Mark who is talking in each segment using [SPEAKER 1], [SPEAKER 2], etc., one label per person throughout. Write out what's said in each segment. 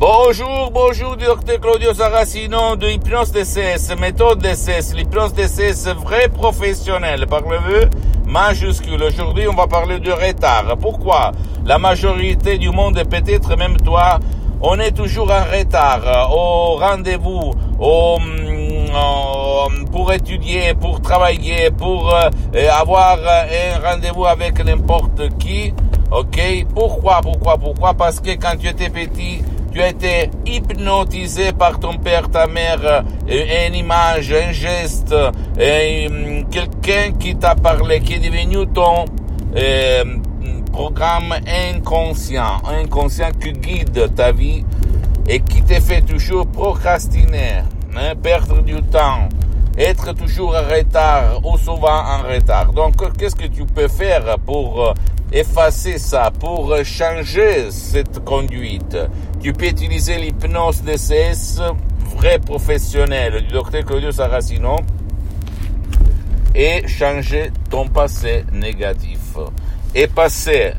[SPEAKER 1] Bonjour, bonjour, docteur Claudio Saracino de Hypnose DCS, méthode DCS, l'hypnose DCS vrai professionnel par le vœu majuscule. Aujourd'hui, on va parler de retard. Pourquoi? La majorité du monde, et peut-être même toi, on est toujours en retard au rendez-vous, au, mm, pour étudier, pour travailler, pour euh, avoir un rendez-vous avec n'importe qui. Ok? Pourquoi Pourquoi Pourquoi? Parce que quand tu étais petit, tu as été hypnotisé par ton père, ta mère, euh, une image, un geste, euh, quelqu'un qui t'a parlé, qui est devenu ton euh, programme inconscient, inconscient qui guide ta vie et qui te fait toujours procrastiner, hein, perdre du temps, être toujours en retard ou souvent en retard. Donc, qu'est-ce que tu peux faire pour effacer ça, pour changer cette conduite Tu peux utiliser l'hypnose DCS vrai professionnel du docteur Claudio Saracino et changer ton passé négatif. Et passer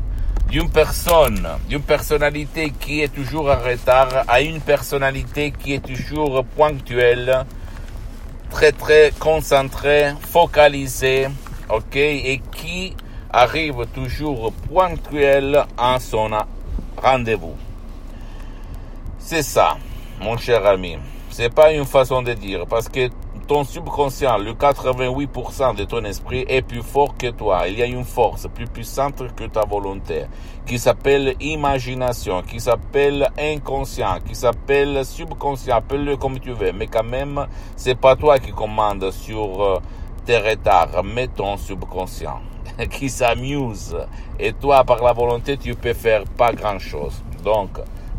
[SPEAKER 1] d'une personne, d'une personnalité qui est toujours en retard à une personnalité qui est toujours ponctuelle, très très concentrée, focalisée, ok, et qui arrive toujours ponctuel en son rendez-vous. C'est ça, mon cher ami. C'est pas une façon de dire, parce que ton subconscient, le 88% de ton esprit est plus fort que toi. Il y a une force plus puissante que ta volonté, qui s'appelle imagination, qui s'appelle inconscient, qui s'appelle subconscient, appelle-le comme tu veux, mais quand même, c'est pas toi qui commande sur euh, tes retards, mais ton subconscient, qui s'amuse. Et toi, par la volonté, tu peux faire pas grand chose. Donc,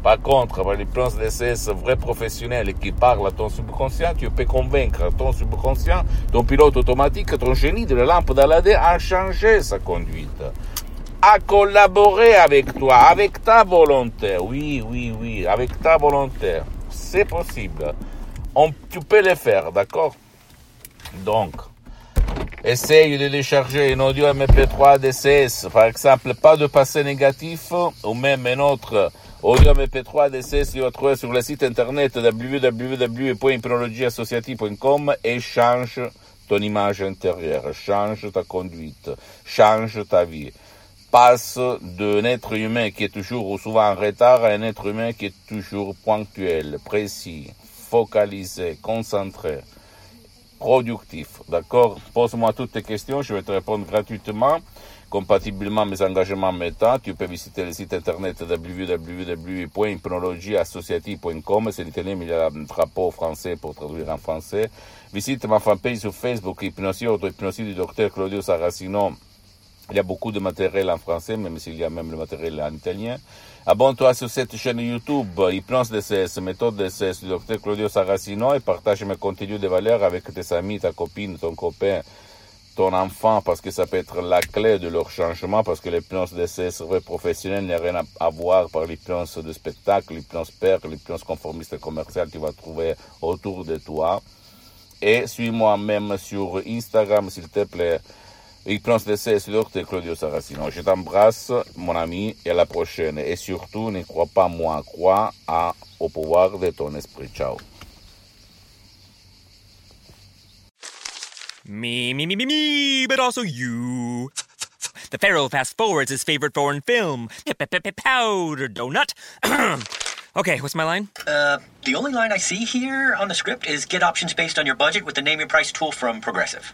[SPEAKER 1] par contre, par l'hypnose DCS vrai professionnel qui parle à ton subconscient, tu peux convaincre ton subconscient, ton pilote automatique, ton génie de la lampe d'Aladin à changer sa conduite, à collaborer avec toi, avec ta volonté. Oui, oui, oui, avec ta volonté. C'est possible. Tu peux le faire, d'accord? Donc, essaye de décharger un audio MP3 DCS, par exemple, pas de passé négatif, ou même un autre Audio MP3 DC, si vous trouvez sur le site internet www.hypnologieassociative.com et change ton image intérieure, change ta conduite, change ta vie. Passe d'un être humain qui est toujours ou souvent en retard à un être humain qui est toujours ponctuel, précis, focalisé, concentré, productif. D'accord? Pose-moi toutes tes questions, je vais te répondre gratuitement compatiblement mes engagements maintenant, tu peux visiter le site internet www.hypnologieassociative.com, c'est l'italien, il y a un drapeau français pour traduire en français. Visite ma fanpage sur Facebook, Hypnosie, auto-hypnosie du docteur Claudio Saracino. Il y a beaucoup de matériel en français, même s'il y a même le matériel en italien. Abonne-toi sur cette chaîne YouTube, Hypnose DCS, méthode DCS du docteur Claudio Saracino et partage mes contenus de valeur avec tes amis, ta copine, ton copain ton enfant parce que ça peut être la clé de leur changement parce que l'hypnose d'essai vrai professionnel n'a rien à, voir par l'hypnose de spectacle, l'hypnose père, l'hypnose conformiste commerciale que tu vas trouver autour de toi. Et suis-moi même sur Instagram, s'il te plaît. Hypnose d'essai sur Claudio Saracino. Je t'embrasse, mon ami, et à la prochaine. Et surtout, ne crois pas moi, crois à, au pouvoir de ton esprit. Ciao.
[SPEAKER 2] Me, me, me, me, me, but also you. The Pharaoh fast forwards his favorite foreign film, Powder Donut. okay, what's my line?
[SPEAKER 3] Uh, the only line I see here on the script is get options based on your budget with the name your price tool from Progressive.